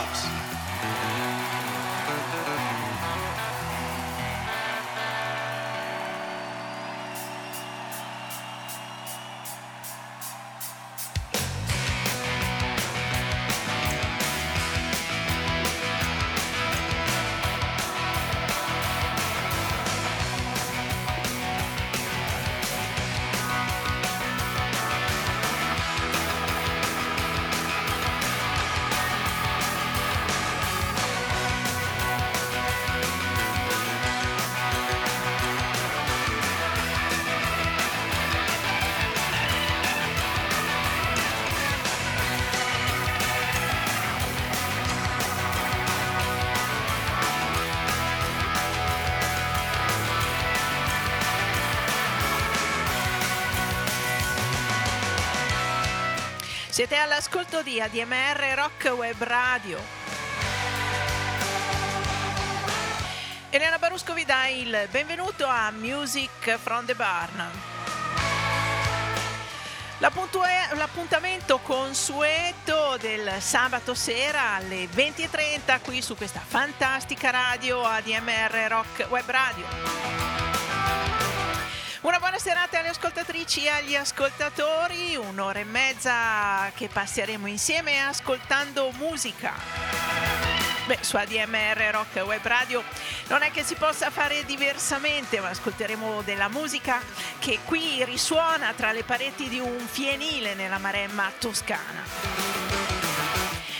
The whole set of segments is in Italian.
out. Siete all'ascolto di ADMR Rock Web Radio. Elena Barusco vi dà il benvenuto a Music from the Barn. L'appuntamento consueto del sabato sera alle 20.30 qui su questa fantastica radio ADMR Rock Web Radio. Una buona serata ascoltatrici e agli ascoltatori, un'ora e mezza che passeremo insieme ascoltando musica. Beh, su ADMR Rock Web Radio non è che si possa fare diversamente, ma ascolteremo della musica che qui risuona tra le pareti di un fienile nella Maremma toscana.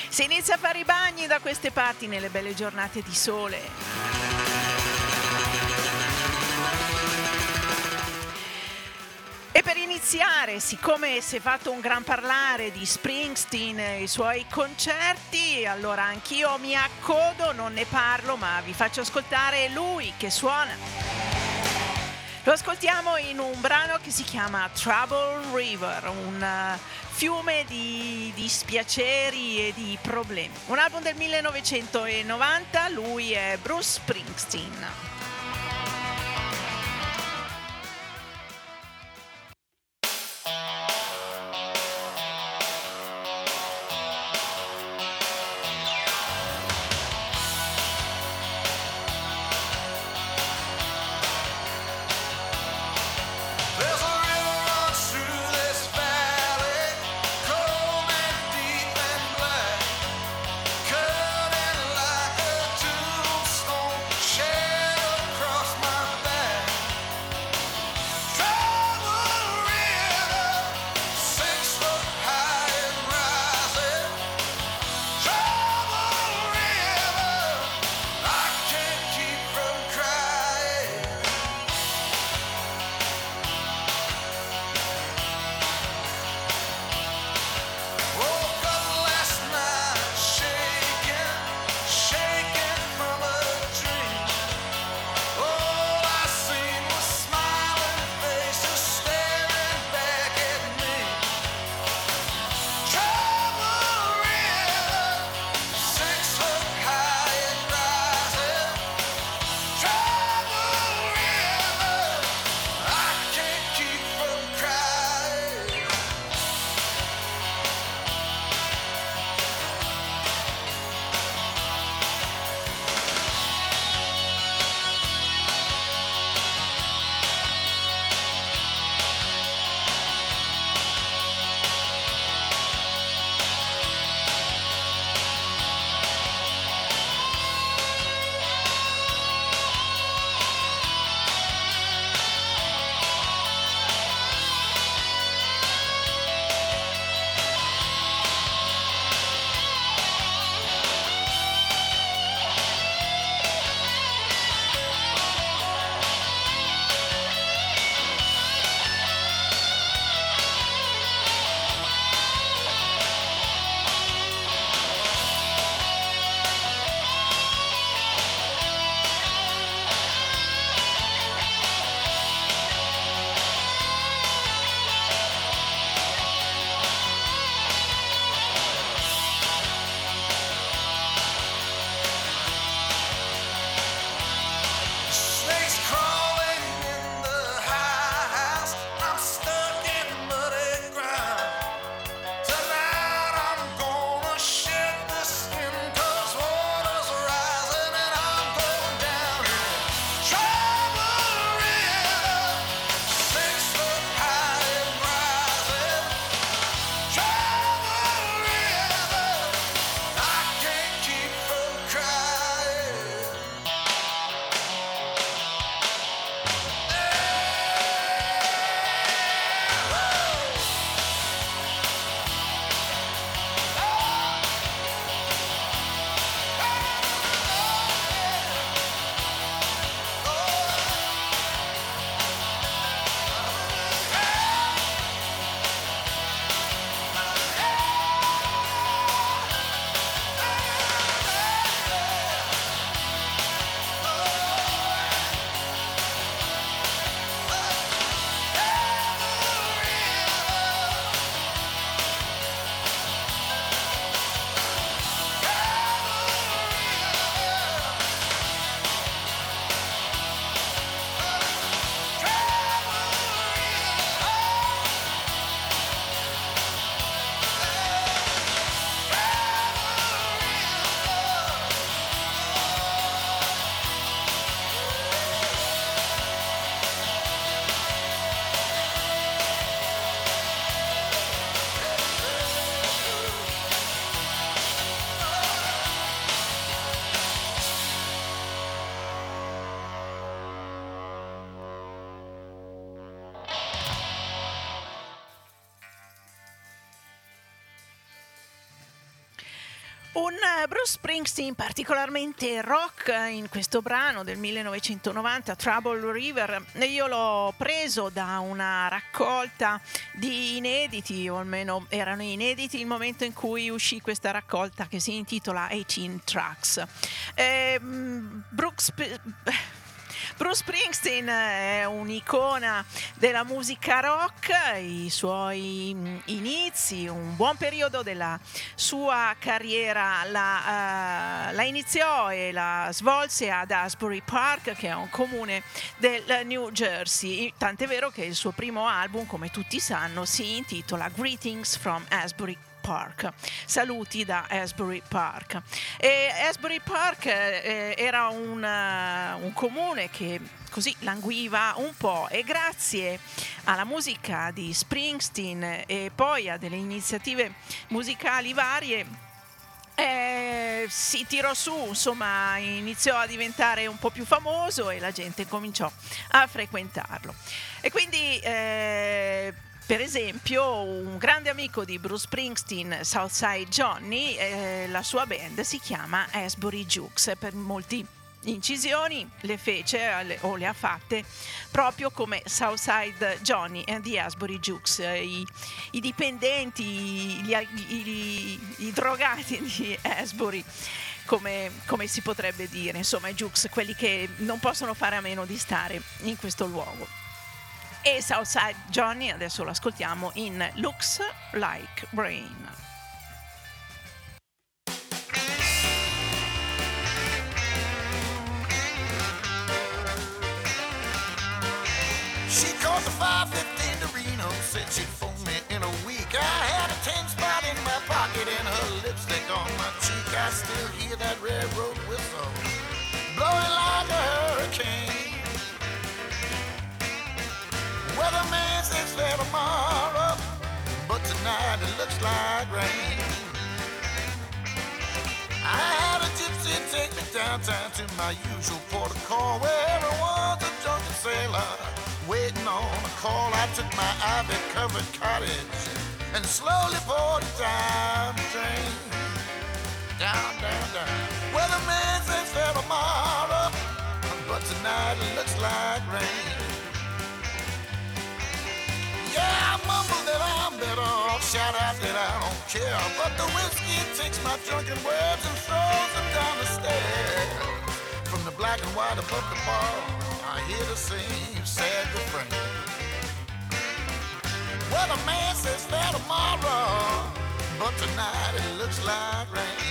Si inizia a fare i bagni da queste parti nelle belle giornate di sole. Iniziare, siccome si è fatto un gran parlare di Springsteen e i suoi concerti, allora anch'io mi accodo, non ne parlo, ma vi faccio ascoltare lui che suona. Lo ascoltiamo in un brano che si chiama Trouble River, un uh, fiume di dispiaceri e di problemi. Un album del 1990, lui è Bruce Springsteen. Un eh, Bruce Springsteen particolarmente rock in questo brano del 1990, Trouble River. Io l'ho preso da una raccolta di inediti, o almeno erano inediti il momento in cui uscì questa raccolta che si intitola 18 Tracks. Eh, Brooks Bruce Springsteen è un'icona della musica rock, i suoi mm, inizi, un buon periodo della sua carriera la, uh, la iniziò e la svolse ad Asbury Park, che è un comune del New Jersey, tant'è vero che il suo primo album, come tutti sanno, si intitola Greetings from Asbury Park. Park. Saluti da Asbury Park. E Asbury Park eh, era un, uh, un comune che così languiva un po' e grazie alla musica di Springsteen e poi a delle iniziative musicali varie eh, si tirò su, insomma, iniziò a diventare un po' più famoso e la gente cominciò a frequentarlo. E quindi eh, per esempio, un grande amico di Bruce Springsteen, Southside Johnny, eh, la sua band si chiama Asbury Jukes. Per molti incisioni le fece o le ha fatte proprio come Southside Johnny and the Asbury Jukes i, i dipendenti gli, i, i, drogati di Asbury come, come, si potrebbe dire insomma i Jukes quelli che non possono fare a meno di stare in questo luogo e Southside Johnny, adesso lo ascoltiamo in Looks Like Rain. She called the 515 to Reno, said she'd phone me in a week. I had a 10 spot in my pocket and her lipstick on my cheek. I still hear that railroad whistle Says fair tomorrow, but tonight it looks like rain. I had a gypsy take me downtown to my usual call, where everyone's a drunken sailor waiting on a call. I took my ivy-covered cottage and slowly poured it the drain. Down, down, down. Weatherman says fair tomorrow, but tonight it looks like rain. Yeah, I mumble that I'm better off, shout out that I don't care. But the whiskey takes my drunken words and throws them down the stairs. From the black and white above the bar, I hear the same sad refrain. Well, the man says that tomorrow, but tonight it looks like rain.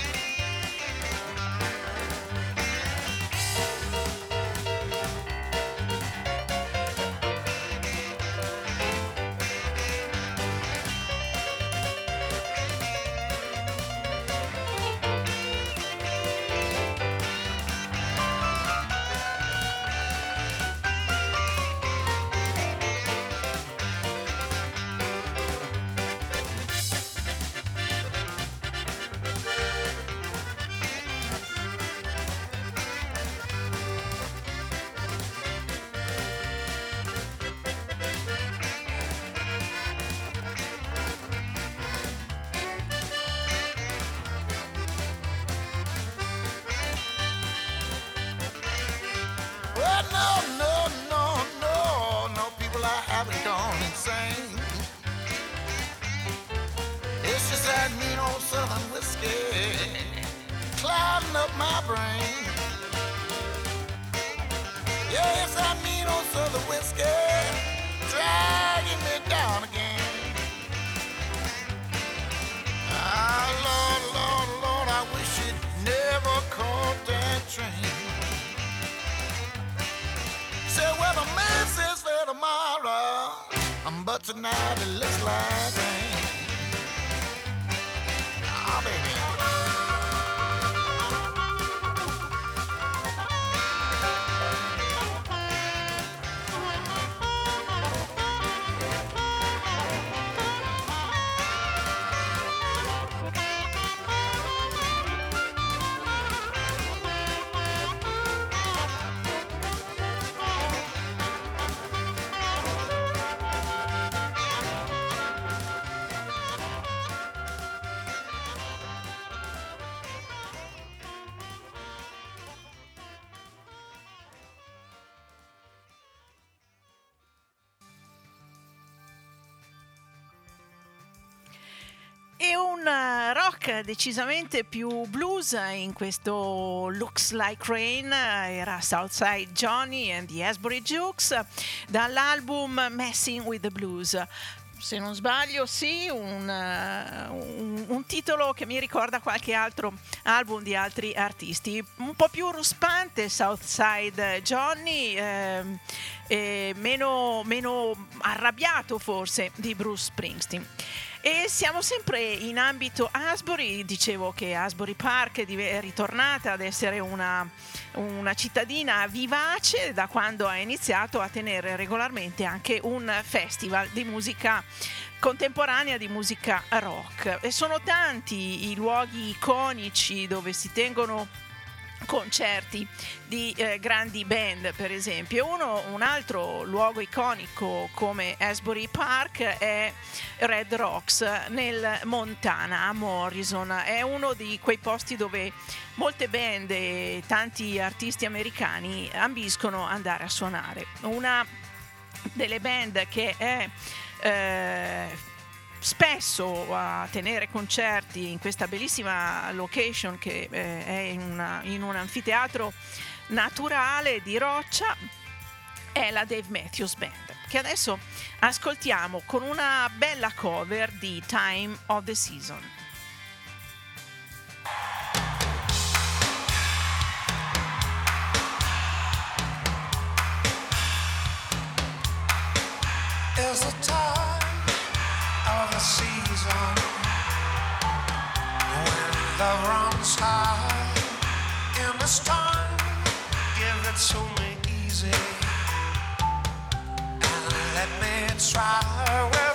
but tonight it looks like rain. Oh, baby. Decisamente più blues in questo Looks Like Rain era Southside Johnny and the Asbury Jukes dall'album Messing with the Blues se non sbaglio, sì, un, un, un, titolo che mi ricorda qualche altro album di altri artisti. Un po' più ruspante, Southside Johnny, eh, meno, meno arrabbiato forse di Bruce Springsteen. E siamo sempre in ambito Asbury, dicevo che Asbury Park è ritornata ad essere una, una cittadina vivace da quando ha iniziato a tenere regolarmente anche un festival di musica contemporanea di musica rock. E sono tanti i luoghi iconici dove si tengono concerti di eh, grandi band per esempio. Uno, un altro luogo iconico come Asbury Park è Red Rocks nel Montana a Morrison. È uno di quei posti dove molte band e tanti artisti americani ambiscono andare a suonare. Una delle band che è eh, spesso a tenere concerti in questa bellissima location che eh, è in, una, in un anfiteatro naturale di roccia è la Dave Matthews Band che adesso ascoltiamo con una bella cover di Time of the Season. Is the time of the season when love runs high in. Give it to me easy and let me try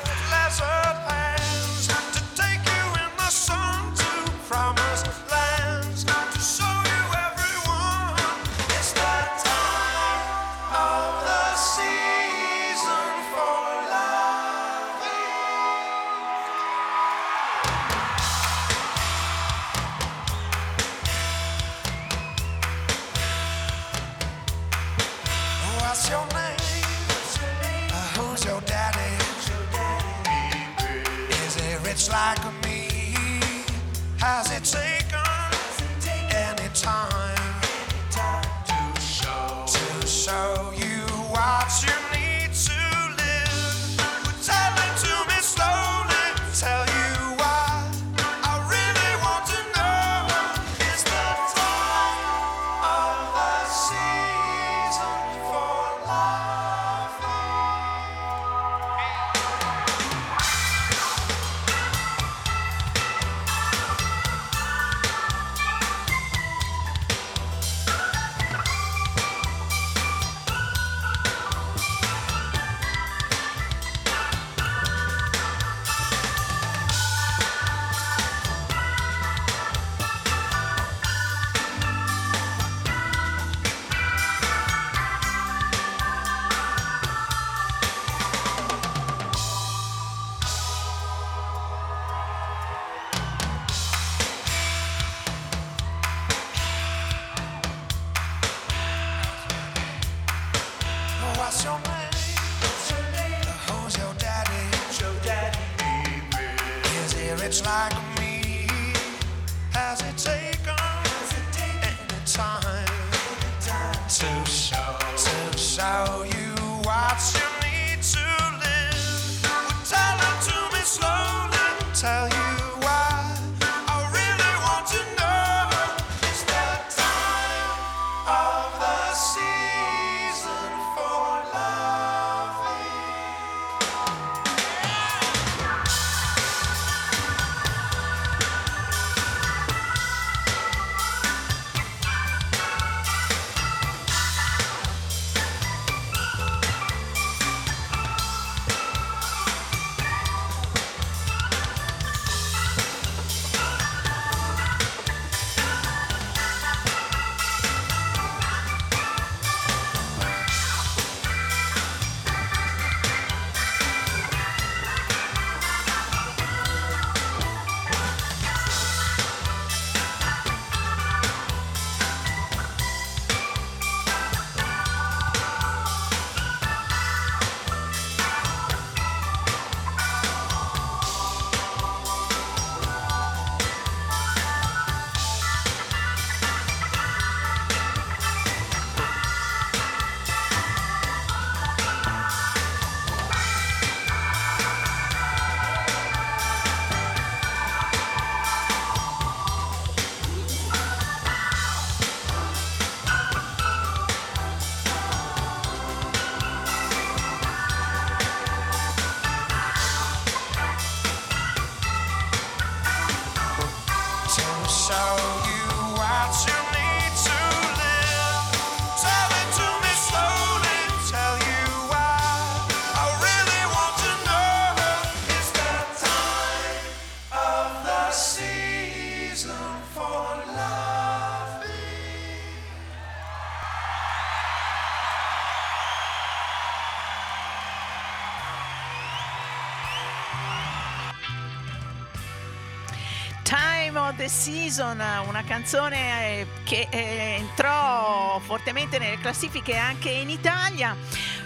Season, una canzone eh, che eh, entrò fortemente nelle classifiche anche in Italia,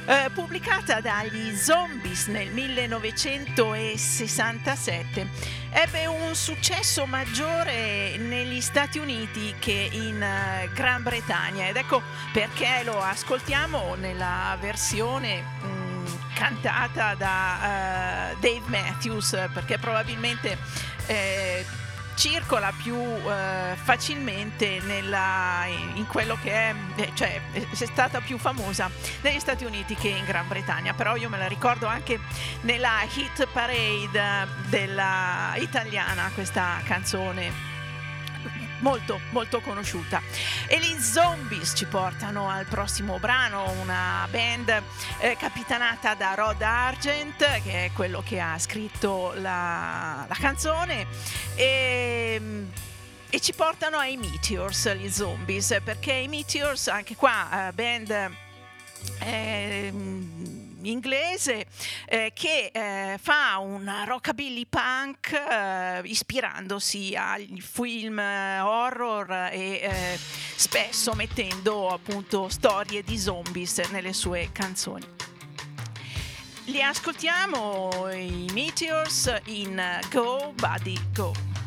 eh, pubblicata dagli Zombies nel 1967. Ebbe un successo maggiore negli Stati Uniti che in uh, Gran Bretagna ed ecco perché lo ascoltiamo nella versione mh, mm, cantata da uh, Dave Matthews perché probabilmente eh, circola più eh, facilmente nella, in quello che è, eh, cioè è stata più famosa negli Stati Uniti che in Gran Bretagna, però io me la ricordo anche nella hit parade della italiana questa canzone molto molto conosciuta. E gli Zombies ci portano al prossimo brano una band eh, capitanata da Rod Argent che è quello che ha scritto la, la canzone. E e ci portano ai Meteors, gli zombies, perché i Meteors, anche qua, eh, band eh, inglese eh, che eh, fa un rockabilly punk eh, ispirandosi agli film eh, horror e eh, spesso mettendo appunto storie di zombies nelle sue canzoni. Li ascoltiamo i Meteors in Go Buddy Go.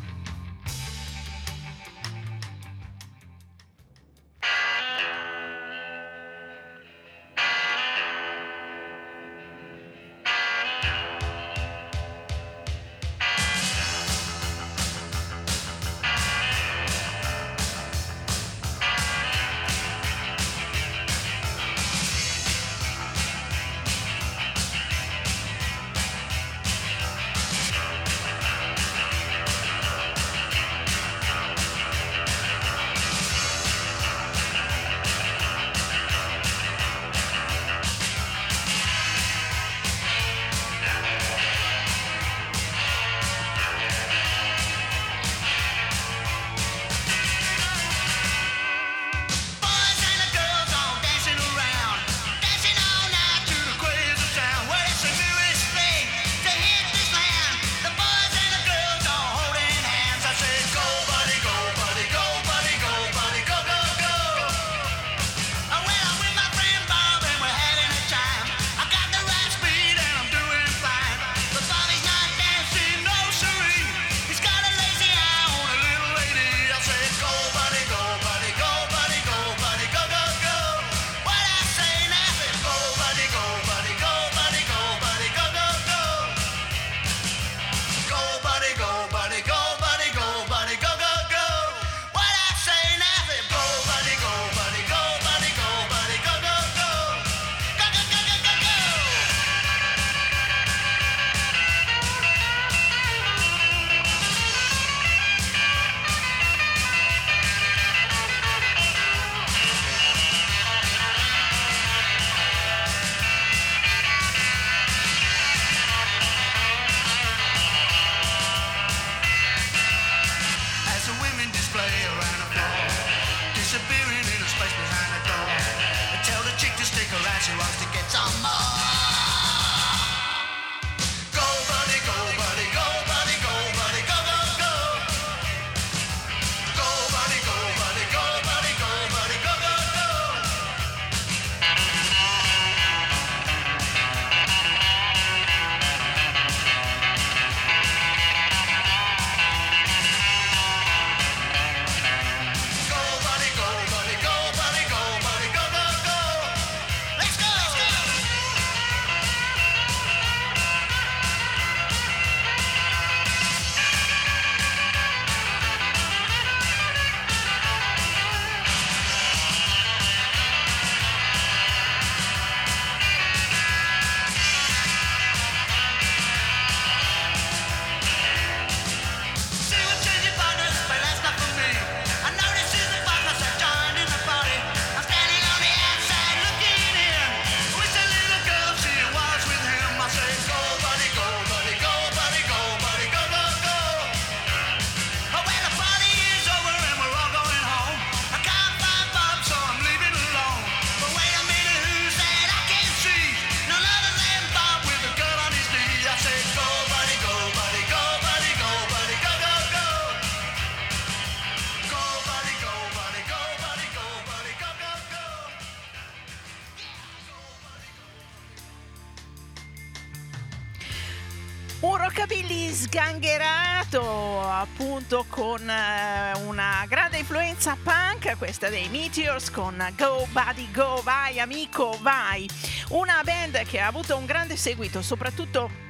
Con eh, una grande influenza punk questa dei Meteors con Go Buddy Go Vai amico vai. Una band che ha avuto un grande seguito soprattutto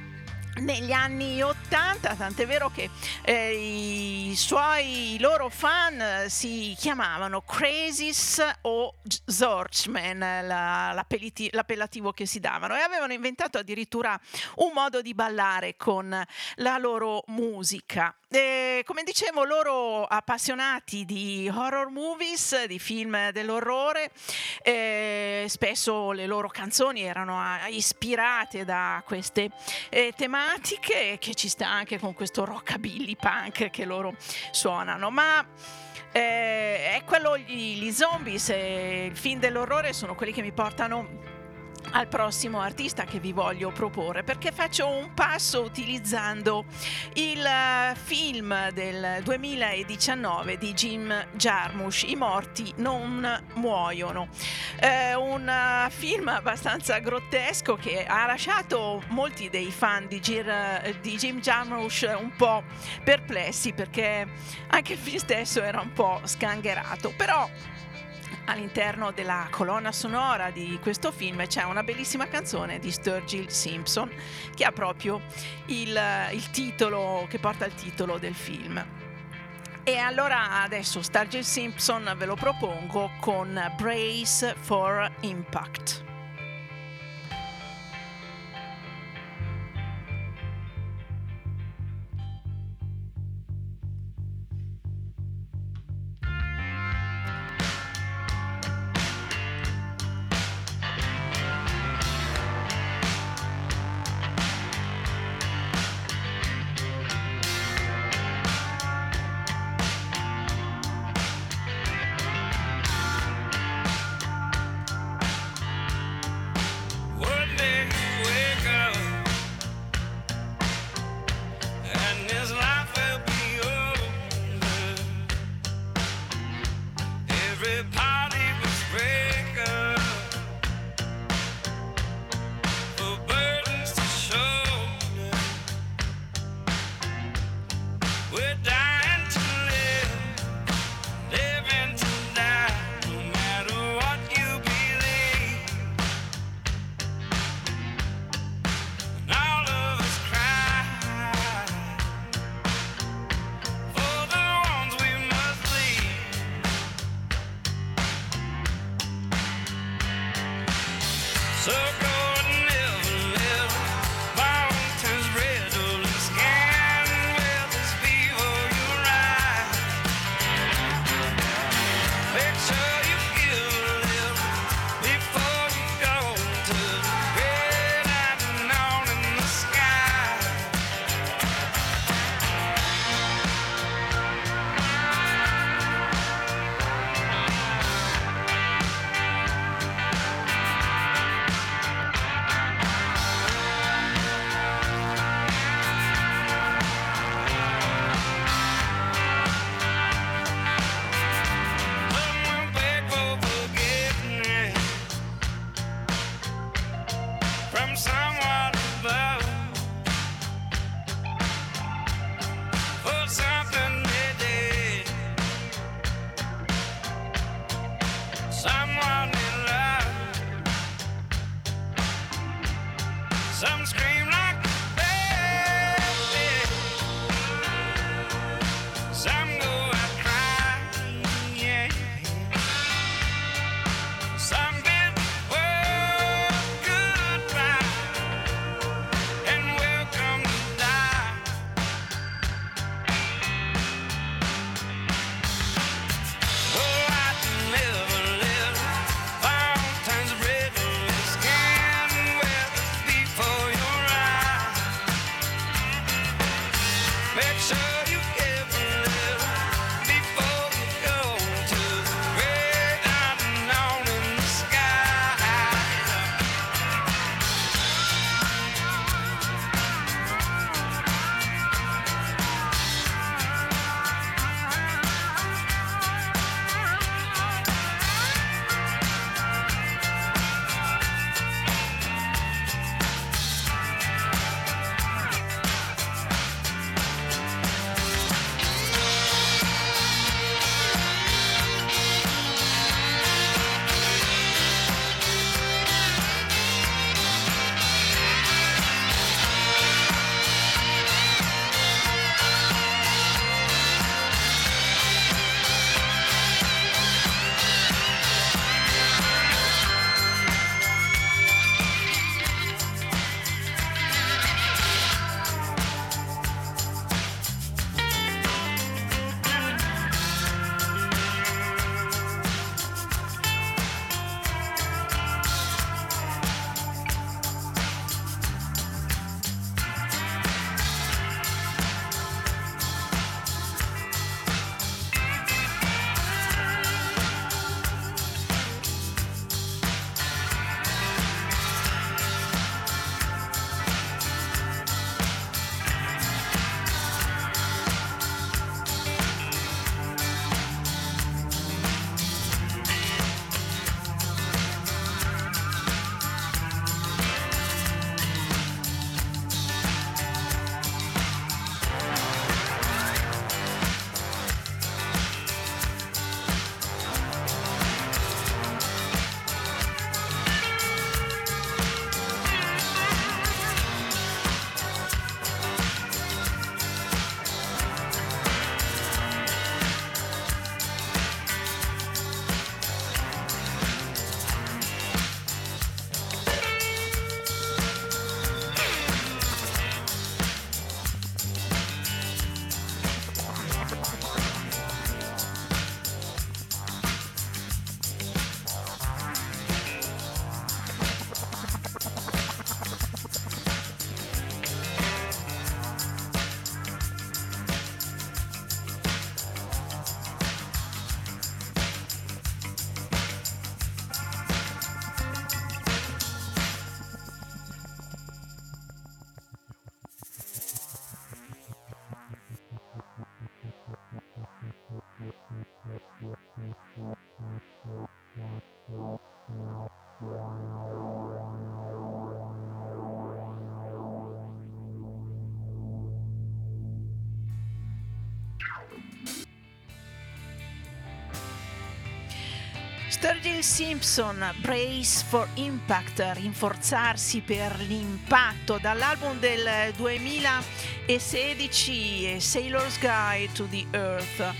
negli anni 80, tant'è vero che eh, i suoi i loro fan eh, si chiamavano Crazies o Zorchman, la, l'appellativo che si davano, e avevano inventato addirittura un modo di ballare con la loro musica. E, come dicevo, loro appassionati di horror movies, di film dell'orrore, eh, spesso le loro canzoni erano ah, ispirate da queste eh, tematiche che ci sta anche con questo rockabilly punk che loro suonano. Ma eh, è quello, gli, gli zombies e il film dell'orrore sono quelli che mi portano al prossimo artista che vi voglio proporre perché faccio un passo utilizzando il eh, film del 2019 di Jim Jarmusch I morti non muoiono. Eh, un film abbastanza grottesco che ha lasciato molti dei fan di, Gir, di Jim Jarmusch un po' perplessi perché anche il film stesso era un po' scangherato però all'interno della colonna sonora di questo film c'è una bellissima canzone di Sturgill Simpson che ha proprio il, il titolo che porta il titolo del film. E allora adesso Sturgill Simpson ve lo propongo con Brace for Impact. Sturgill Simpson, Brace for Impact, rinforzarsi per l'impatto, dall'album del 2016 Sailor's Guide to the Earth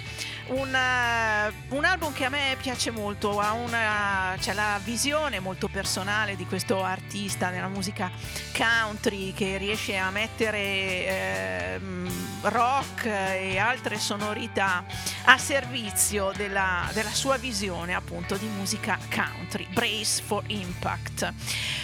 un, uh, un, album che a me piace molto, ha una, c'è la visione molto personale di questo artista nella musica country che riesce a mettere eh, rock e altre sonorità a servizio della, della, sua visione appunto di musica country. Brace for Impact.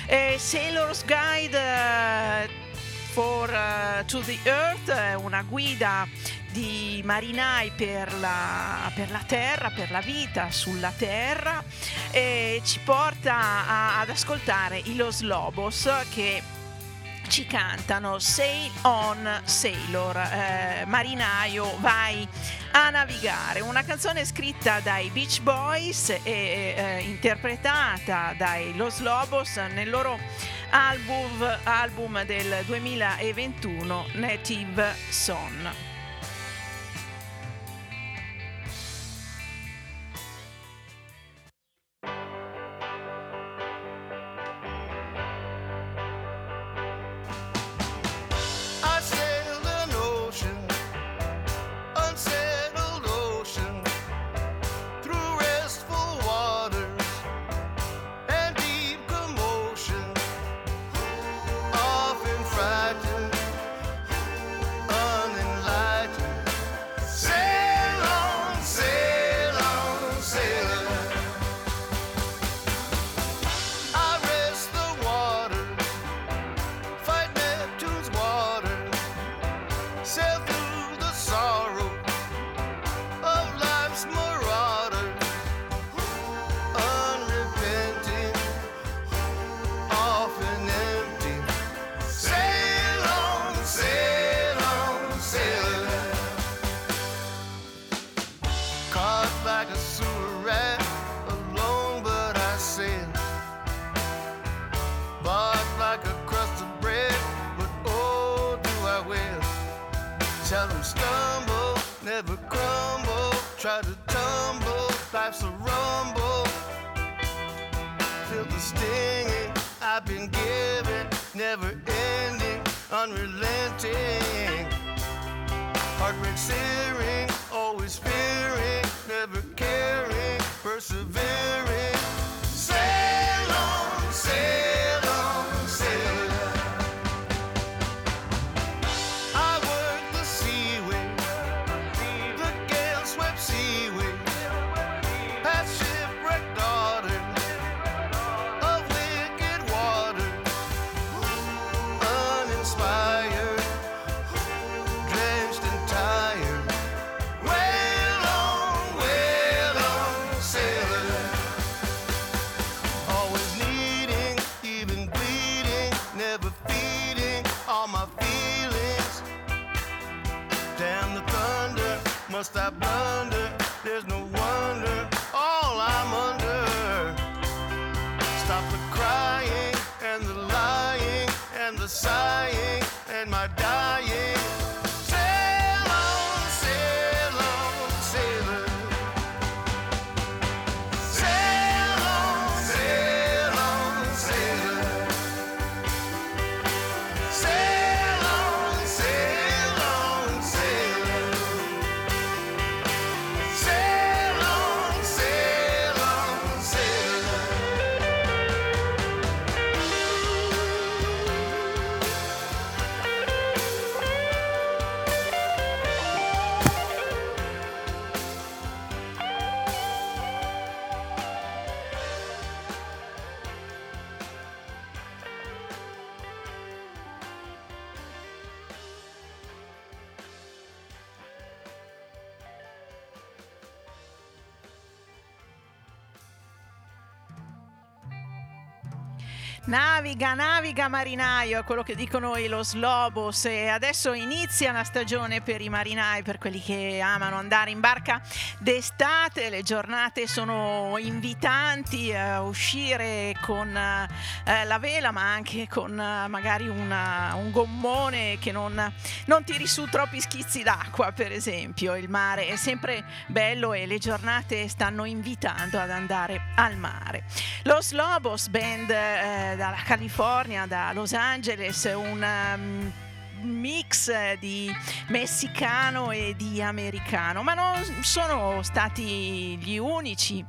Eh, Sailor's Guide. Uh, for uh, to the Earth, una guida di marinai per la, per la, terra, per la vita sulla terra e ci porta a, ad ascoltare i Los Lobos che ci cantano Sail on Sailor, eh, marinaio vai a navigare, una canzone scritta dai Beach Boys e eh, interpretata dai Los Lobos nel loro album, album del 2021 Native Son. Naviga, naviga marinaio, è quello che dicono i Los Lobos. E adesso inizia una stagione per i marinai, per quelli che amano andare in barca d'estate, le giornate sono invitanti a uscire con eh, la vela ma anche con eh, magari una, un gommone che non, non tiri su troppi schizzi d'acqua per esempio, il mare è sempre bello e le giornate stanno invitando ad andare al mare. Los Lobos, band eh, dalla California, da Los Angeles, un um, mix di messicano e di americano, ma non sono stati gli unici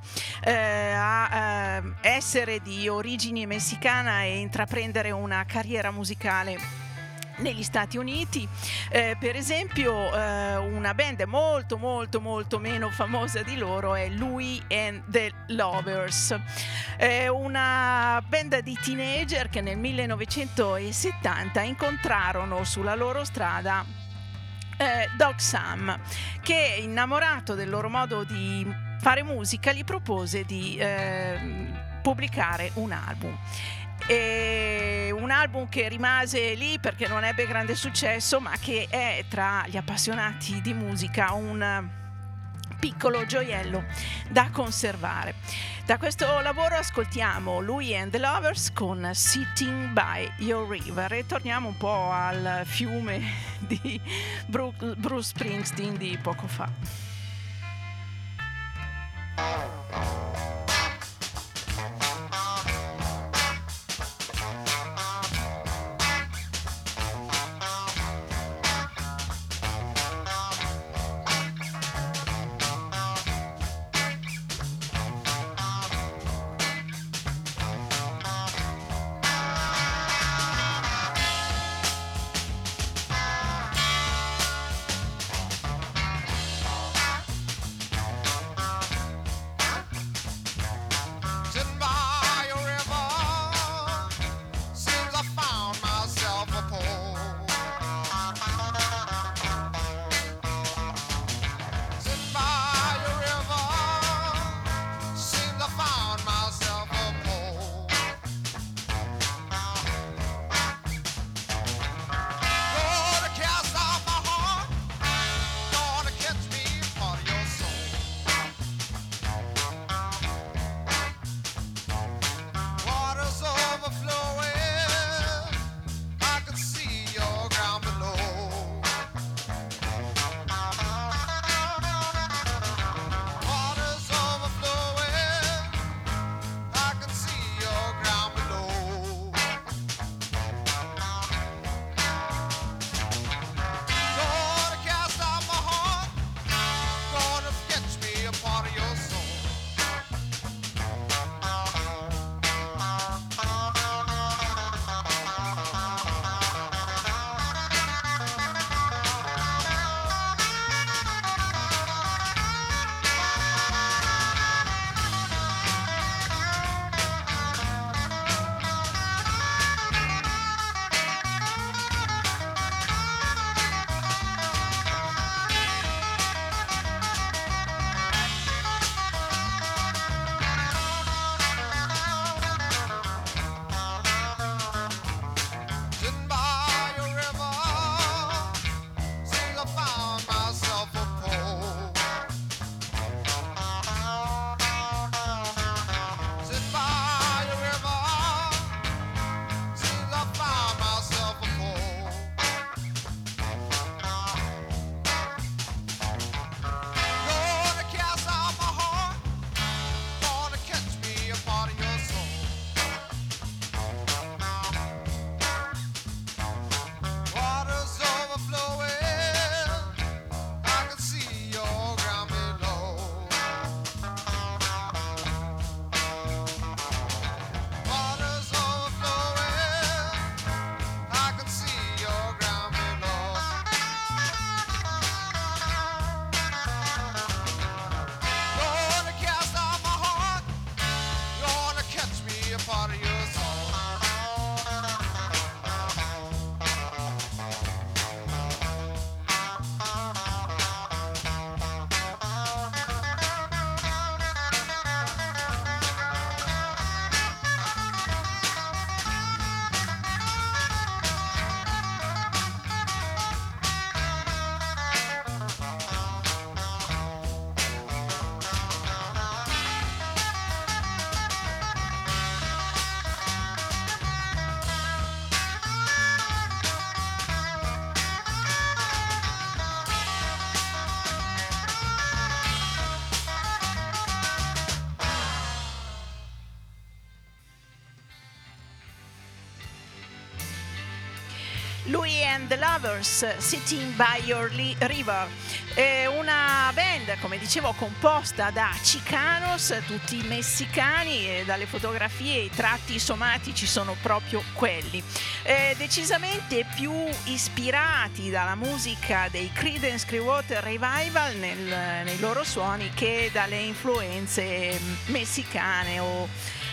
eh, a eh, essere di origine messicana e intraprendere una carriera musicale negli Stati Uniti, eh, per esempio eh, una band molto molto molto meno famosa di loro è Louis and the Lovers, è una band di teenager che nel 1970 incontrarono sulla loro strada eh, Doc Sam che innamorato del loro modo di fare musica gli propose di ehm, pubblicare un album e un album che rimase lì perché non ebbe grande successo, ma che è tra gli appassionati di musica un piccolo gioiello da conservare. Da questo lavoro ascoltiamo lui and the Lovers con Sitting by Your River e torniamo un po' al fiume di Bruce Springsteen di poco fa. The Lovers, Sitting by Your River. È una band, come dicevo, composta da Chicanos, tutti messicani, e dalle fotografie i tratti somatici sono proprio quelli. Eh, decisamente più ispirati dalla musica dei Creedence Clearwater Revival nel, nei loro suoni che dalle influenze messicane o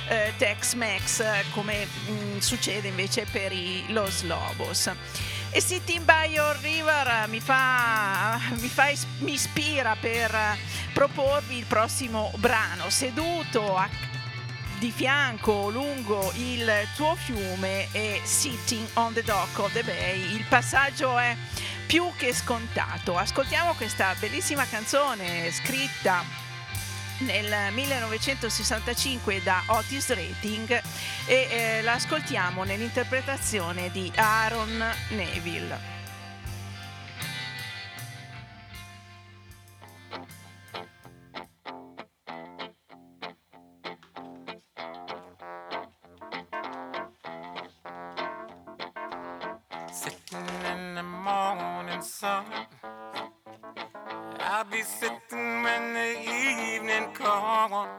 eh, Tex-Mex come mh, mm, succede invece per i Los Lobos. E Sitting by Your River mi, fa, mi, fa, mi ispira per proporvi il prossimo brano, seduto a, di fianco lungo il tuo fiume e Sitting on the Dock of the Bay. Il passaggio è più che scontato. Ascoltiamo questa bellissima canzone scritta nel 1965 da Otis Rating e eh, la ascoltiamo nell'interpretazione di Aaron Neville. I'll be sitting when the evening comes,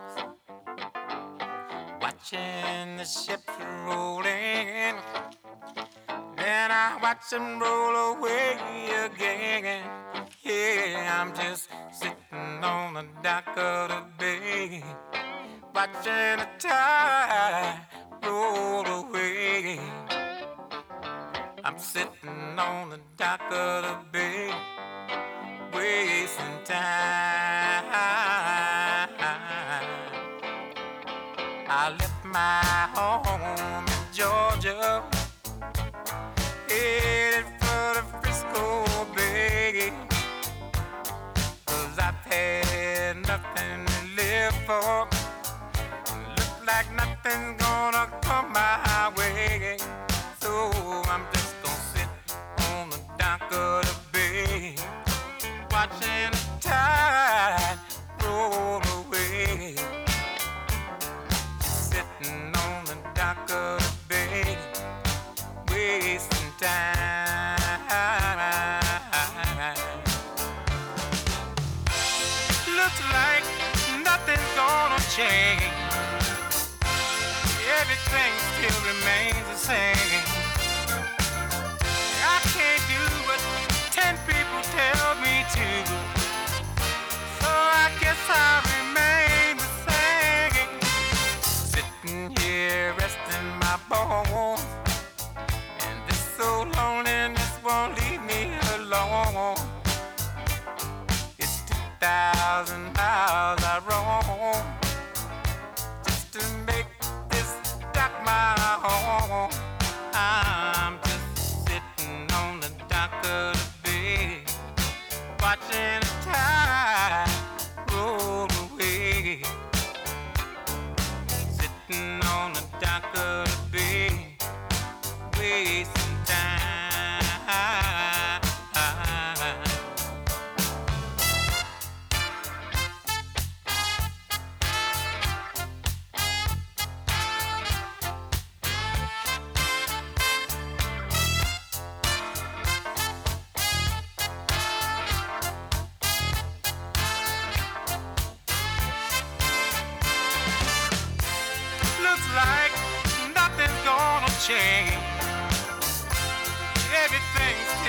the ships rolling. Then I watch them roll away again. Yeah, I'm just sitting on the dock of the bay, watching the tide roll away. I'm sitting on the dock of the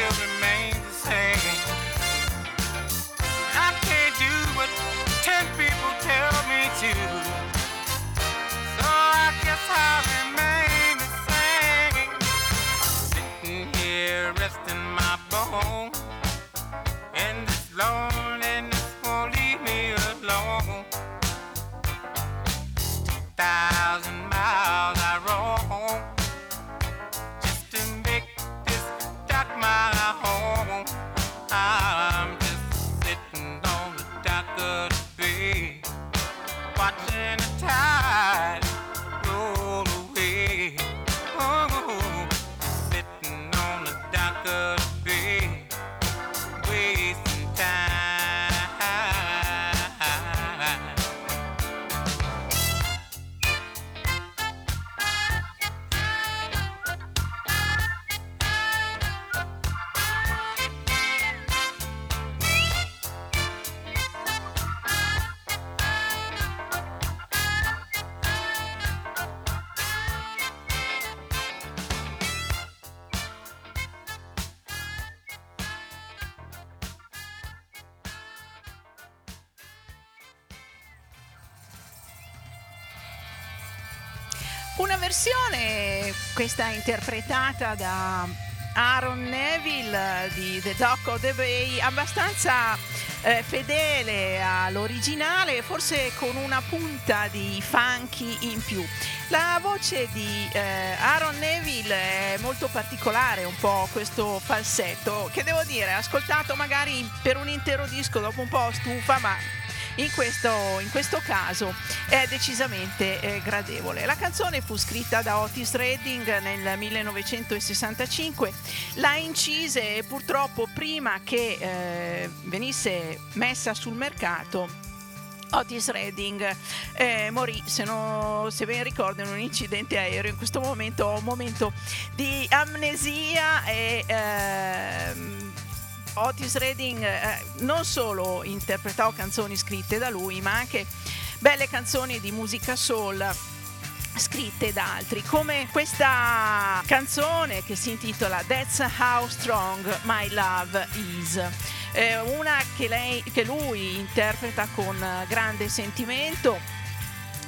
Everything still questa interpretata da Aaron Neville di The Dock of the Bay, abbastanza eh, fedele all'originale, forse con una punta di funky in più. La voce di eh, Aaron Neville è molto particolare, un po' questo falsetto, che devo dire, ascoltato magari per un intero disco, dopo un po' stufa, ma in questo, in questo caso è decisamente eh, gradevole. La canzone fu scritta da Otis Redding nel 1965, la incise purtroppo prima che eh, venisse messa sul mercato Otis Redding eh, morì, se, no, se, ben ricordo, in un incidente aereo. In questo momento ho un momento di amnesia e... Eh, Otis Redding eh, non solo interpretò canzoni scritte da lui, ma anche belle canzoni di musica soul scritte da altri, come questa canzone che si intitola That's How Strong My Love Is. Eh, una che, lei, che lui interpreta con grande sentimento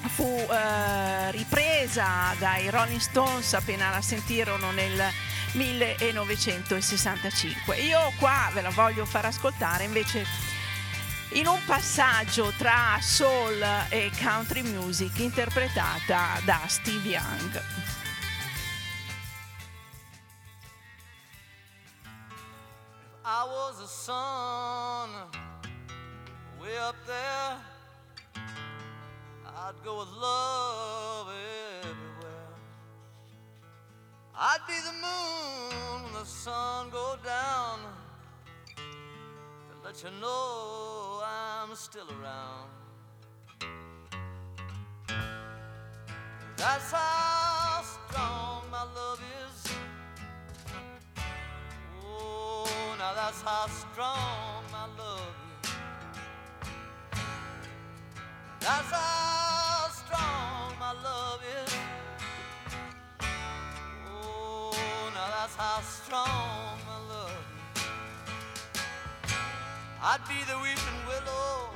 fu eh, ripresa dai Rolling Stones appena la sentirono nel 1965. Io qua ve la voglio far ascoltare invece in un passaggio tra soul e country music interpretata da Steve Young. To know I'm still around. That's how strong my love is. Oh, now that's how strong my love is. That's how I'd be the weeping willow,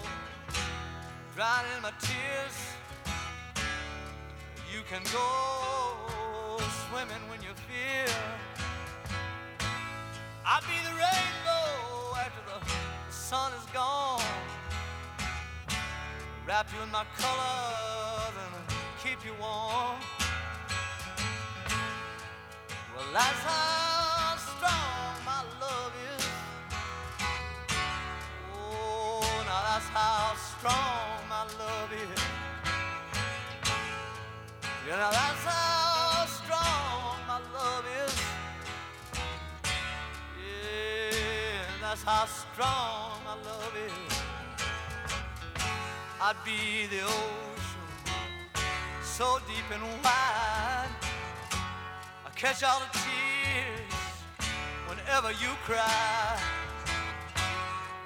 drowning my tears. You can go swimming when you fear. I'd be the rainbow after the sun is gone. Wrap you in my colors and keep you warm. Well, that's how strong how strong my love is. Yeah, now that's how strong my love is. Yeah, that's how strong my love is. I'd be the ocean, so deep and wide. I catch all the tears whenever you cry.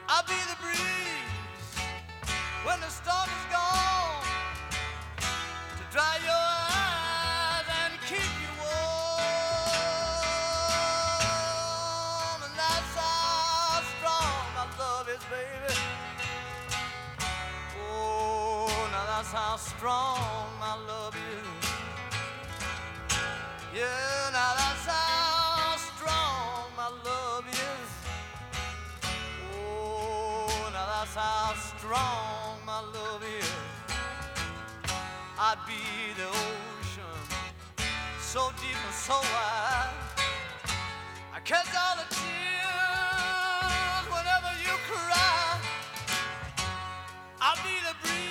I'll be the breeze when the storm is gone to dry your eyes and keep you warm. And that's how strong my love is, baby. Oh, now that's how strong my love is. Yeah, I'd be the ocean, so deep and so wide. I catch all the tears whenever you cry. I'll be the breeze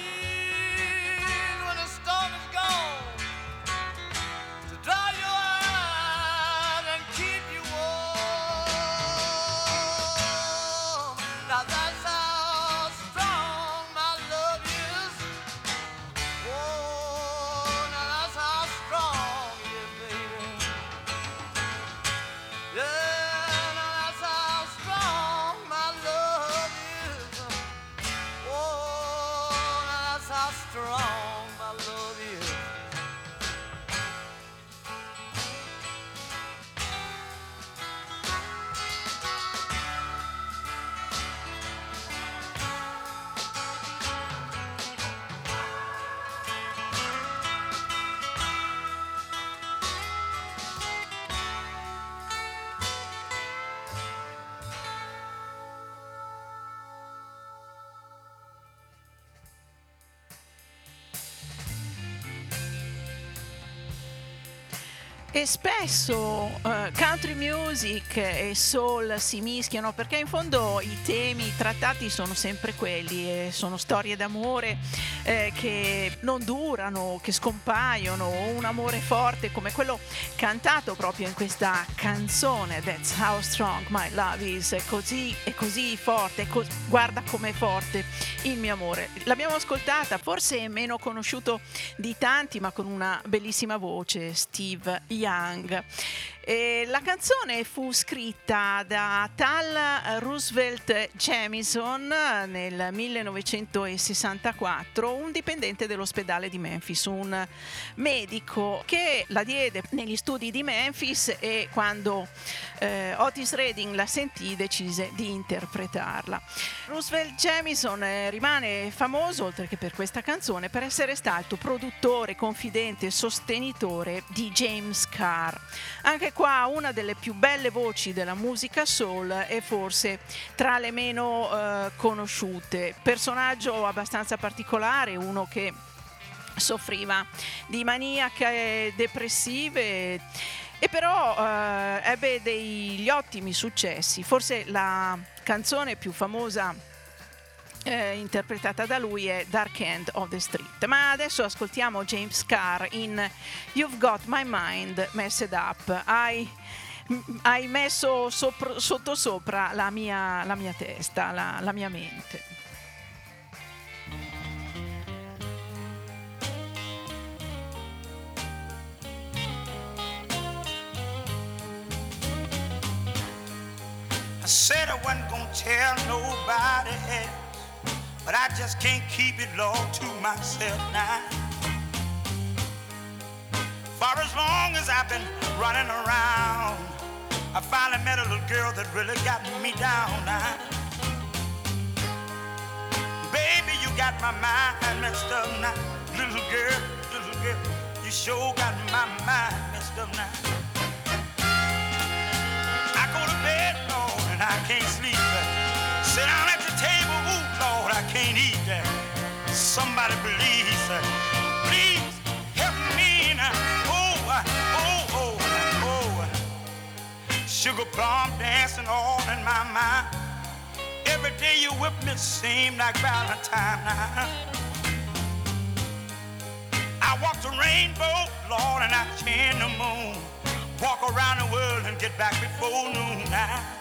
E spesso uh, country music e soul si mischiano perché in fondo i temi trattati sono sempre quelli, eh, sono storie d'amore eh, che non durano, che scompaiono, un amore forte come quello cantato proprio in questa canzone That's How Strong My Love Is, così, è così forte, co- guarda com'è forte il mio amore. L'abbiamo ascoltata, forse meno conosciuto di tanti ma con una bellissima voce, Steve Young. E la canzone fu scritta da tal Roosevelt Jamison nel 1964, un dipendente dell'ospedale di Memphis, un medico che la diede negli studi di Memphis e quando eh, Otis Redding la sentì decise di interpretarla. Roosevelt Jamison eh, rimane famoso, oltre che per questa canzone, per essere stato produttore, confidente e sostenitore di James Carr. Anche qua una delle più belle voci della musica soul e forse tra le meno eh, conosciute. Personaggio abbastanza particolare, uno che soffriva di maniache depressive e però eh, ebbe degli ottimi successi. Forse la canzone più famosa eh, interpretata da lui è Dark End of the Street. Ma adesso ascoltiamo James Carr in You've Got My Mind Messed Up. Hai, hai messo sopra, sotto sopra la mia, la mia testa, la, la mia mente. I said I wasn't gonna tell nobody but I just can't keep it low to myself now. For as long as I've been running around, I finally met a little girl that really got me down now. Baby, you got my mind messed up now. Little girl, little girl, you sure got my mind messed up now. I go to bed, Lord, and I can't sleep. Sit down can't eat. Somebody please, please help me now. Oh, oh, oh, oh, oh. Sugar plum dancing all in my mind. Every day you whip me seem like Valentine now. I walk the rainbow, Lord, and I chain the moon. Walk around the world and get back before noon now.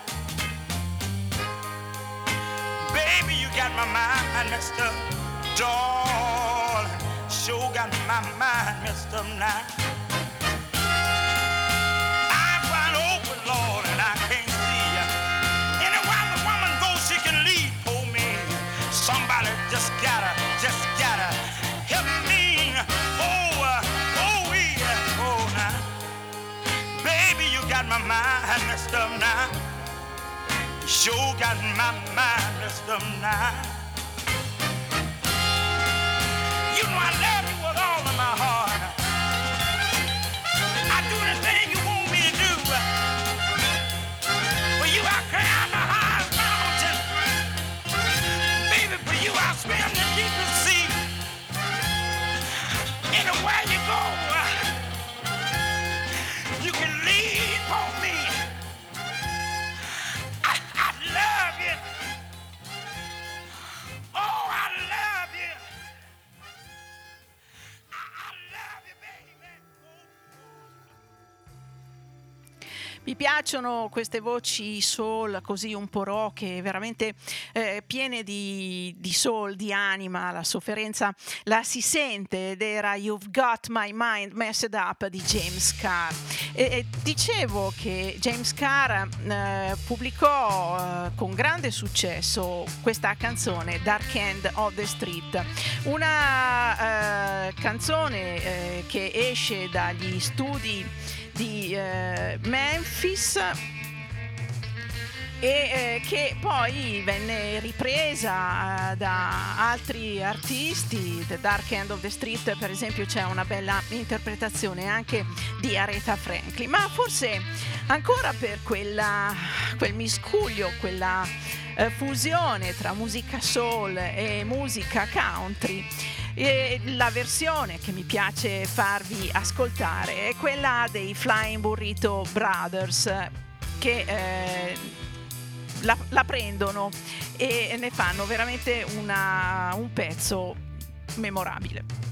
Baby, you got my mind messed up. Darling, sure got my mind messed up now. Sure got my mind messed up now. You know I Mi piacciono queste voci soul così un po' roche, veramente eh, piene di, di soul, di anima, la sofferenza la si sente ed era You've Got My Mind Messed Up di James Carr. E, e dicevo che James Carr eh, pubblicò eh, con grande successo questa canzone Dark End of the Street, una eh, canzone eh, che esce dagli studi di eh, Memphis e eh, che poi venne ripresa eh, da altri artisti, The Dark End of the Street per esempio c'è una bella interpretazione anche di Aretha Franklin, ma forse ancora per quella, quel miscuglio, quella eh, fusione tra musica soul e musica country E la versione che mi piace farvi ascoltare è quella dei Flying Burrito Brothers che eh, la, la, prendono e ne fanno veramente una, un pezzo memorabile.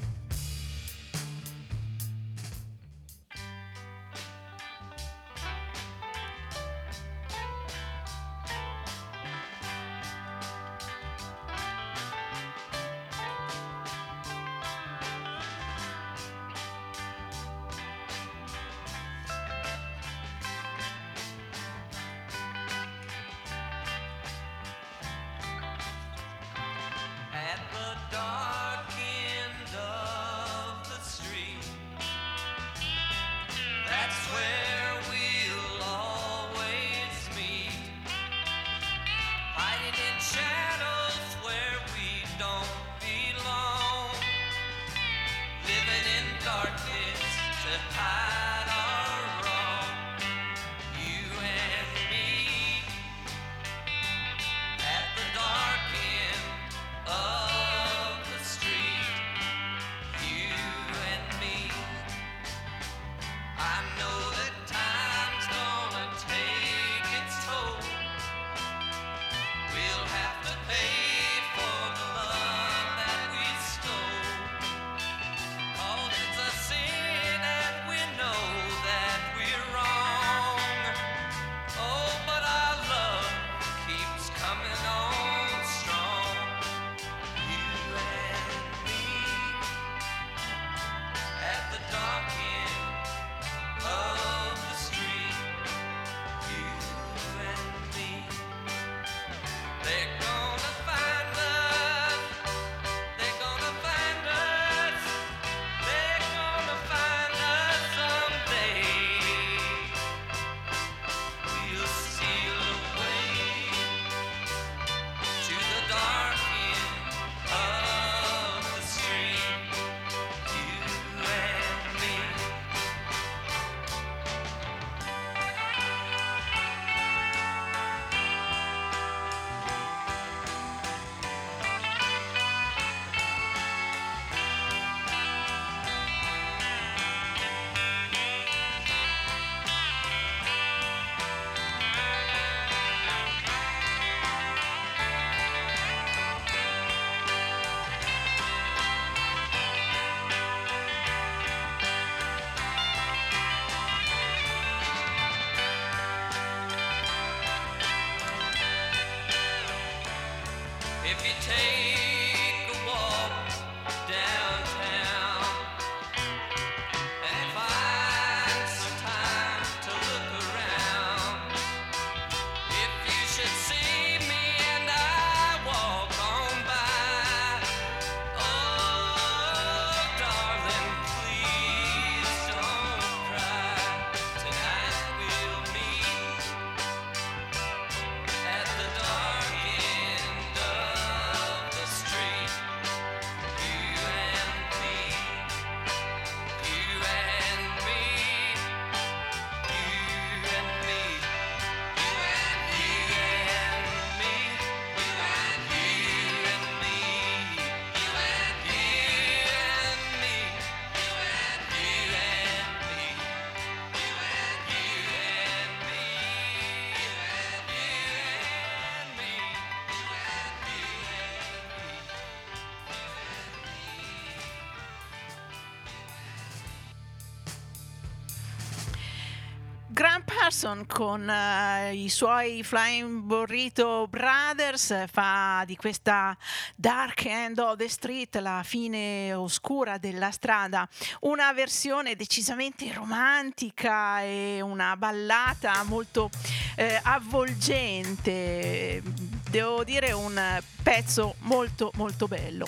Carson con uh, i suoi Flying Burrito Brothers fa di questa Dark End of the Street, la fine oscura della strada, una versione decisamente romantica e una ballata molto eh, avvolgente, devo dire un pezzo molto molto bello.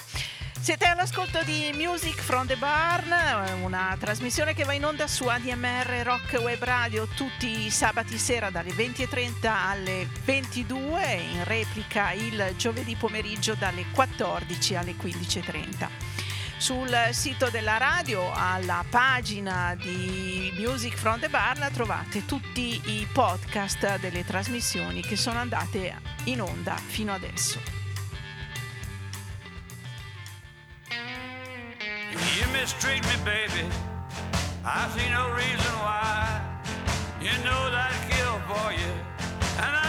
Siete all'ascolto di Music from the Barn, una trasmissione che va in onda su ADMR Rock Web Radio tutti i sabati sera dalle 20.30 alle 22 in replica il giovedì pomeriggio dalle 14 alle 15.30. Sul sito della radio, alla pagina di Music from the Barn, trovate tutti i podcast delle trasmissioni che sono andate in onda fino adesso. Mistreat me, baby, I see no reason why. You know that I'd kill for you, and I'm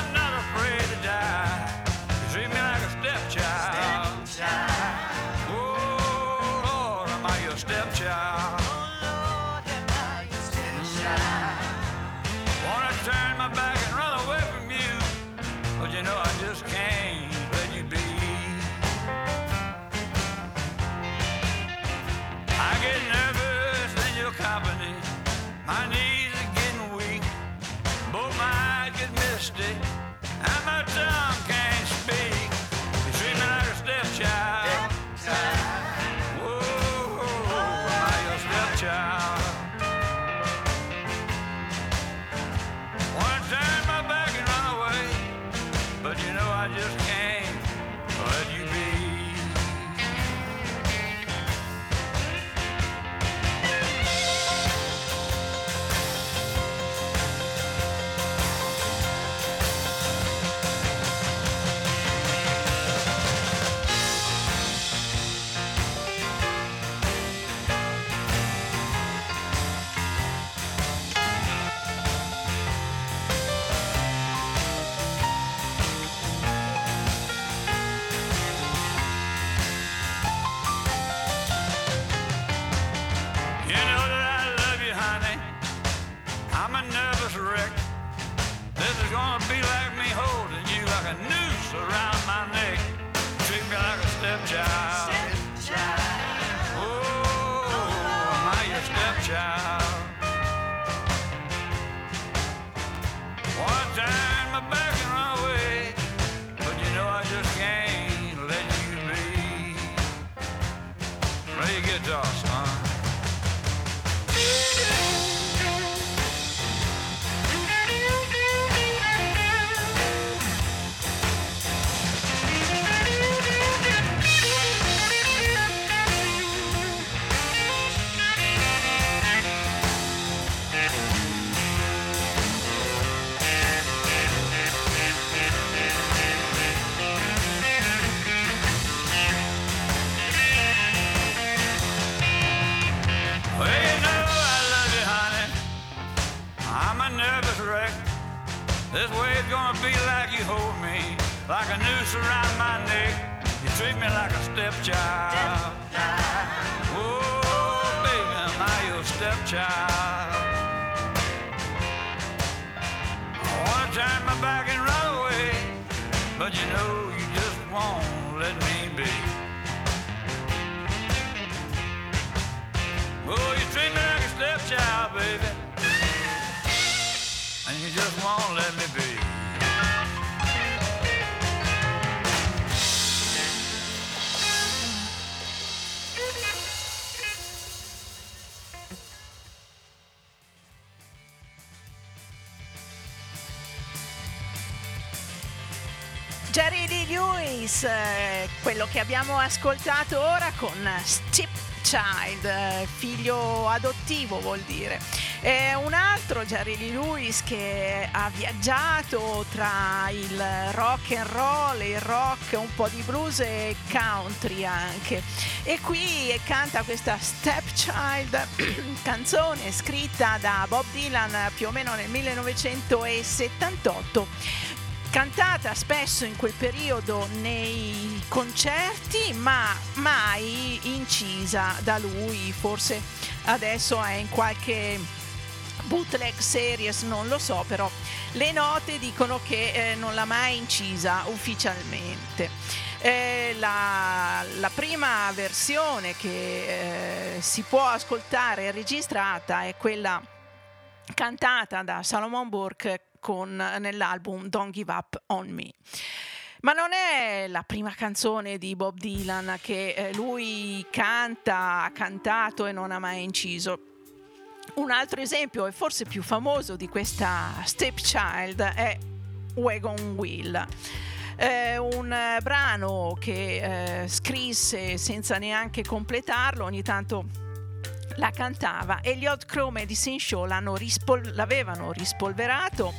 And you just. Jerry Lee Lewis, eh, quello che abbiamo ascoltato ora con Stepchild, eh, figlio adottivo vuol dire. È un altro Jerry Lee Lewis che ha viaggiato tra il rock and roll, il rock, un po' di blues e country anche. E qui canta questa Stepchild, canzone scritta da Bob Dylan più o meno nel 1978 cantata spesso in quel periodo nei concerti, ma mai incisa da lui, forse adesso è in qualche bootleg series, non lo so, però le note dicono che eh, non l'ha mai incisa ufficialmente. Eh, la, la prima versione che eh, si può ascoltare e registrata è quella cantata da Salomon Burke con, nell'album Don't Give Up on Me. Ma non è la prima canzone di Bob Dylan che eh, lui canta, ha cantato e non ha mai inciso. Un altro esempio, e forse più famoso di questa Stepchild, è Wagon Wheel. Eh, un eh, brano che eh, scrisse senza neanche completarlo, ogni tanto la cantava e gli Hot Crow Medicine Show rispol- l'avevano rispolverato,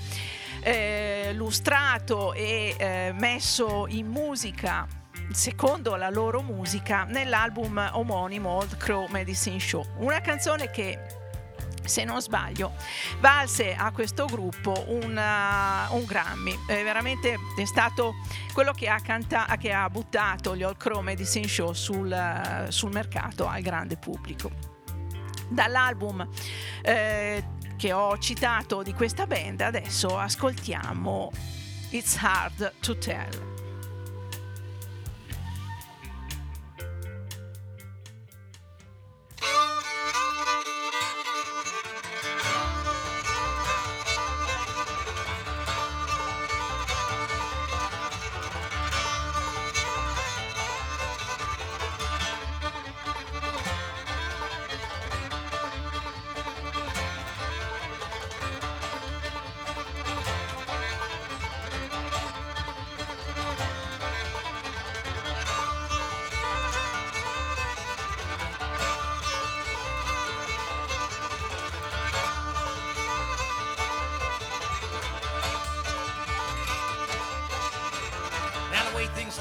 eh, lustrato e eh, messo in musica secondo la loro musica nell'album omonimo Old Crow Medicine Show. Una canzone che se non sbaglio, valse a questo gruppo un, uh, un Grammy. Eh, veramente è stato quello che ha, canta- che ha buttato gli All Crow Medicine Show sul, uh, sul mercato al grande pubblico. Dall'album eh, che ho citato di questa band, adesso ascoltiamo It's Hard to Tell.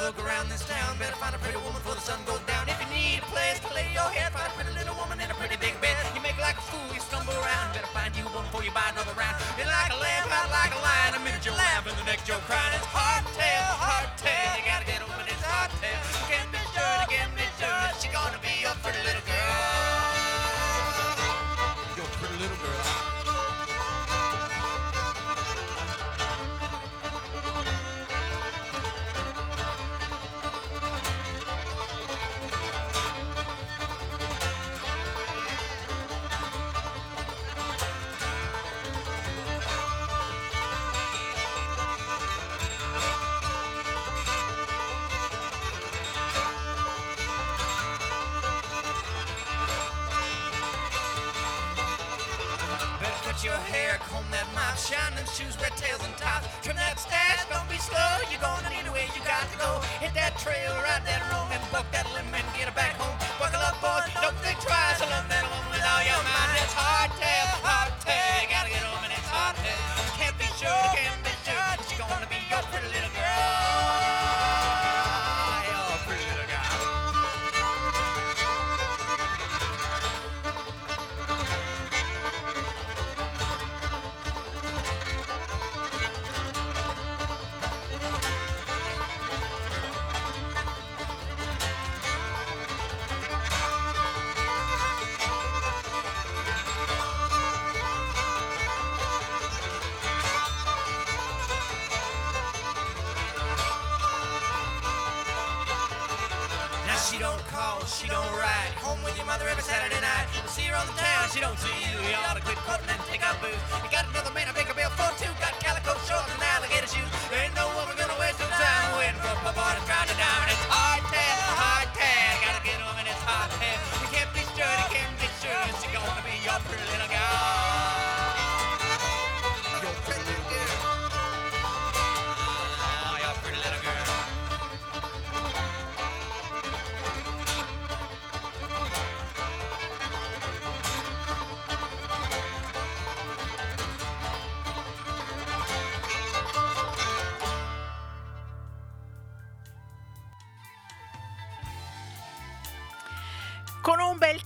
look around this town. Better find a pretty woman before the sun goes down. If you need a place to lay your head, find a pretty little woman in a pretty big bed. You make like a fool, you stumble around. Better find you one before you buy another round. It's like a lamb, out like a lion. A minute you're laughing, the next you're crying. It's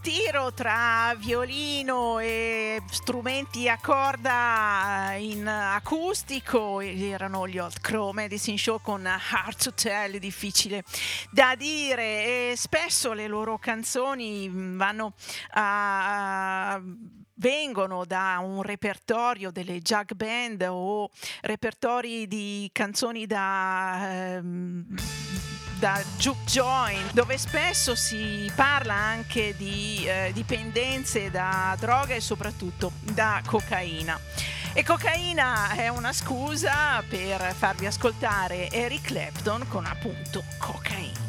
tiro tra violino e strumenti a corda in acustico erano gli Old Crow Medicine Show con Hard to Tell, difficile da dire e spesso le loro canzoni vanno a vengono da un repertorio delle jug band o repertori di canzoni da ehm, da Juke Joint, dove spesso si parla anche di eh, dipendenze da droga e soprattutto da cocaina. E cocaina è una scusa per farvi ascoltare Eric Clapton con appunto cocaina.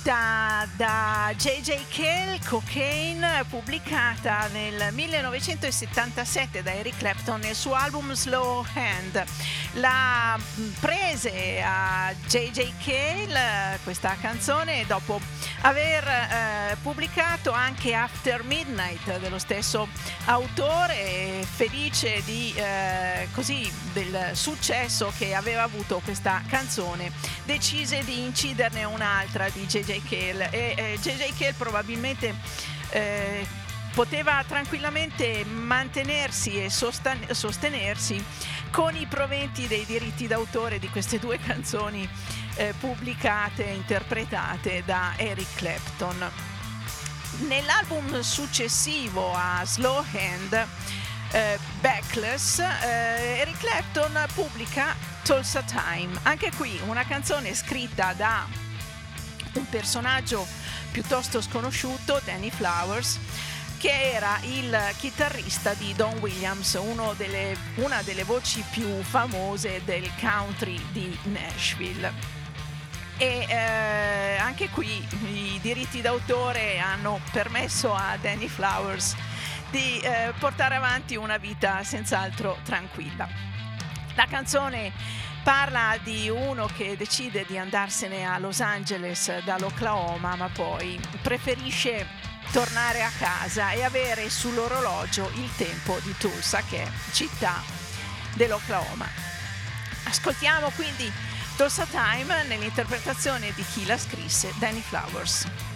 Scritta da J.J. Kell, Cocaine, pubblicata nel 1977 da Eric Clapton nel suo album Slow Hand. La prese a J.J. Kell questa canzone dopo aver eh, pubblicato anche After Midnight dello stesso autore, felice di, eh, così, del successo che aveva avuto questa canzone, decise di inciderne un'altra di J.J. Cale e eh, J.J. Cale probabilmente eh, poteva tranquillamente mantenersi e sostenersi con i proventi dei diritti d'autore di queste due canzoni eh, pubblicate e interpretate da Eric Clapton. Nell'album successivo a Slow Hand, eh, Backless, eh, Eric Clapton pubblica Tulsa Time, anche qui una canzone scritta da un personaggio piuttosto sconosciuto, Danny Flowers, che era il chitarrista di Don Williams, delle, una delle voci più famose del country di Nashville. E eh, anche qui i diritti d'autore hanno permesso a Danny Flowers di eh, portare avanti una vita senz'altro tranquilla. La canzone Parla di uno che decide di andarsene a Los Angeles dall'Oklahoma, ma poi preferisce tornare a casa e avere sull'orologio il tempo di Tulsa, che è città dell'Oklahoma. Ascoltiamo quindi Tulsa Time nell'interpretazione di chi la scrisse, Danny Flowers.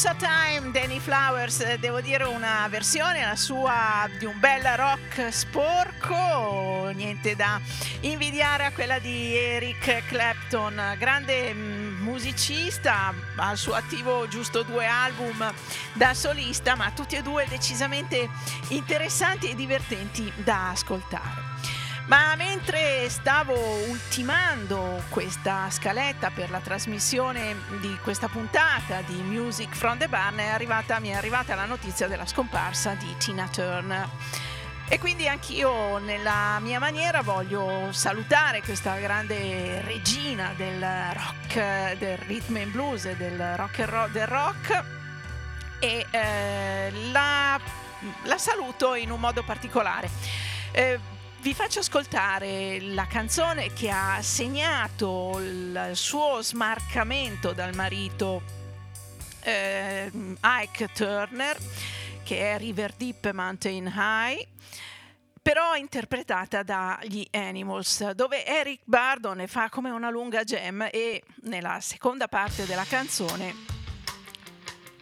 Tulsa Time, Danny Flowers, eh, devo dire una versione, la sua, di un bel rock sporco, niente da invidiare a quella di Eric Clapton, grande mm, musicista, al suo attivo giusto due album da solista, ma tutti e due decisamente interessanti e divertenti da ascoltare. Ma mentre stavo ultimando questa scaletta per la trasmissione di questa puntata di Music from the Barn è arrivata, mi è arrivata la notizia della scomparsa di Tina Turner. E quindi anch'io nella mia maniera voglio salutare questa grande regina del rock, del rhythm and blues del rock and roll, del rock e eh, la, la, saluto in un modo particolare. Eh, vi faccio ascoltare la canzone che ha segnato il suo smarcamento dal marito eh, Ike Turner, che è River Deep Mountain High però interpretata dagli Animals, dove Eric Bardon ne fa come una lunga gem e nella seconda parte della canzone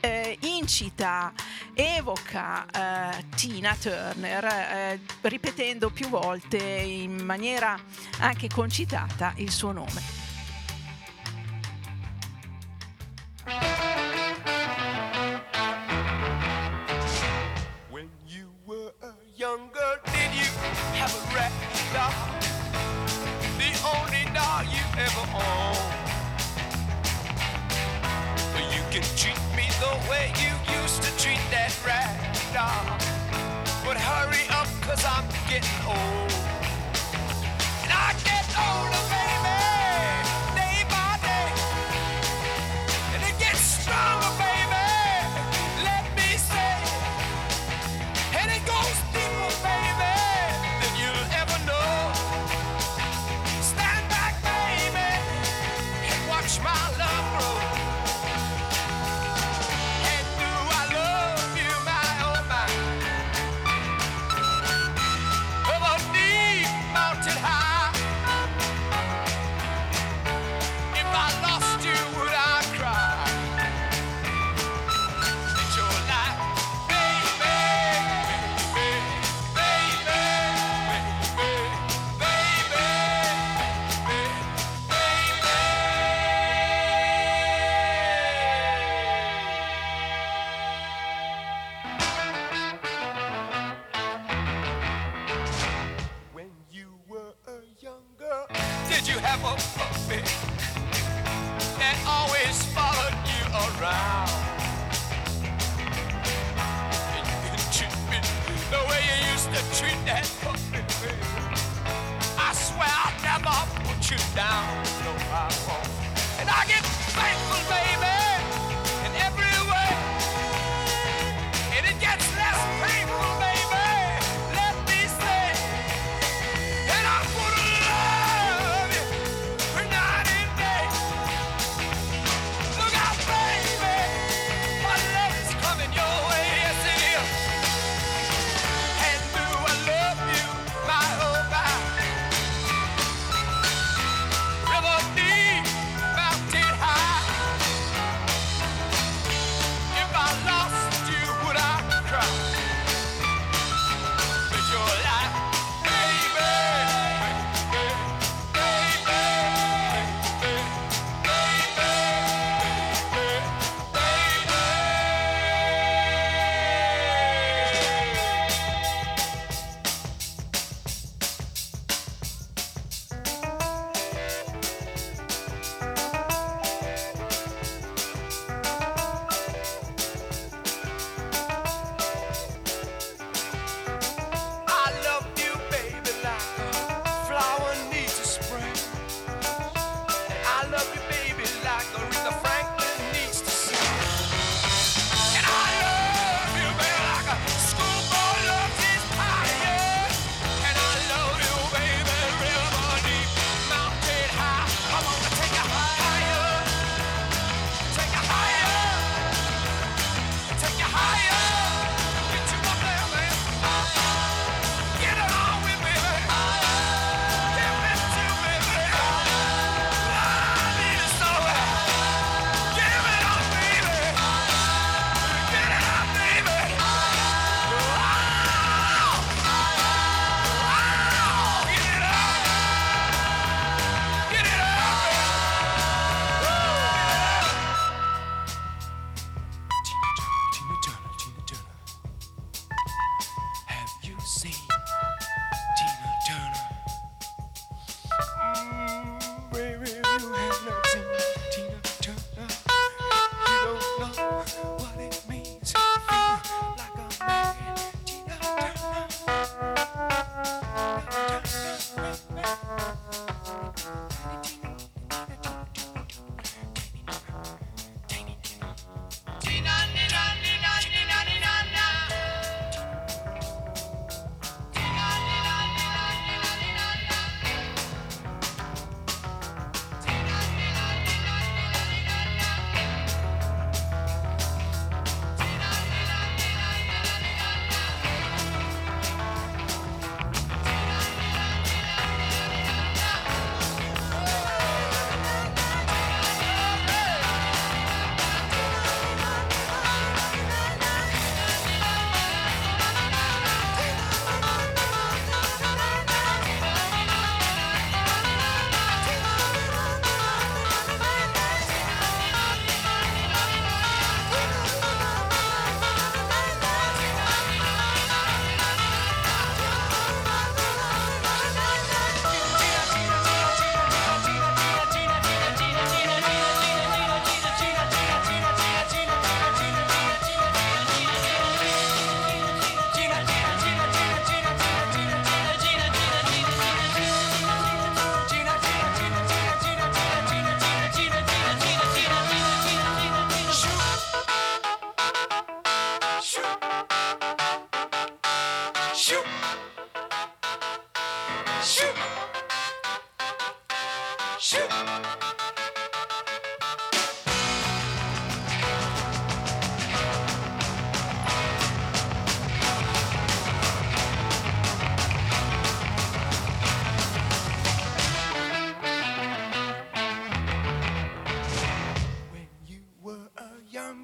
eh, incita, evoca eh, Tina Turner, eh, ripetendo più volte in maniera anche concitata il suo nome. When you way you used to treat that rag doll. But hurry up, cause I'm getting old.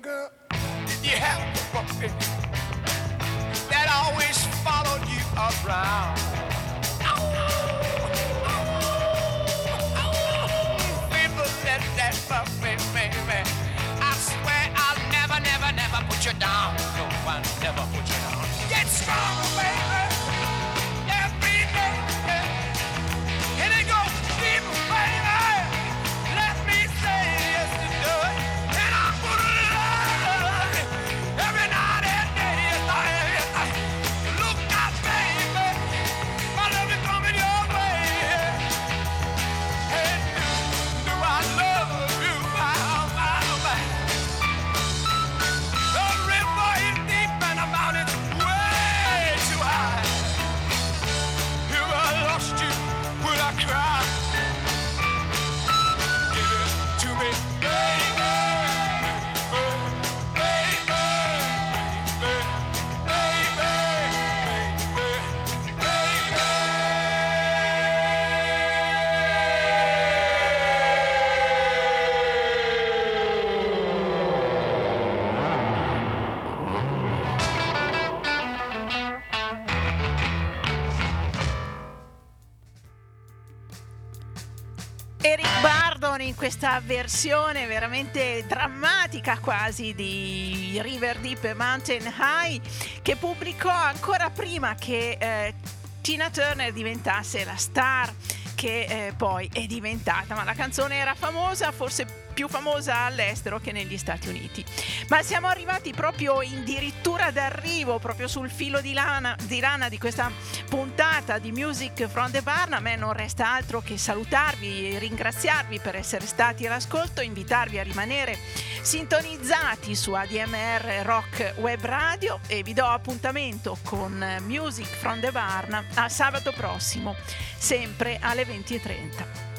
girl? Did you have a puppy that always followed you around? Oh, let that puppy, baby. I swear I'll never, never, never put you down. No, one never put you down. Get strong, baby. Questa versione veramente drammatica quasi di River Deep Mountain High che pubblicò ancora prima che eh, Tina Turner diventasse la star che eh, poi è diventata, ma la canzone era famosa, forse più famosa all'estero che negli Stati Uniti. Ma siamo arrivati proprio addirittura d'arrivo, proprio sul filo di lana, di lana di questa puntata di Music from the Barn. A me non resta altro che salutarvi e ringraziarvi per essere stati all'ascolto, invitarvi a rimanere sintonizzati su ADMR Rock Web Radio e vi do appuntamento con Music from the Barn a sabato prossimo, sempre alle 20.30.